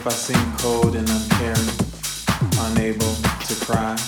If I seem cold and uncaring, unable to cry,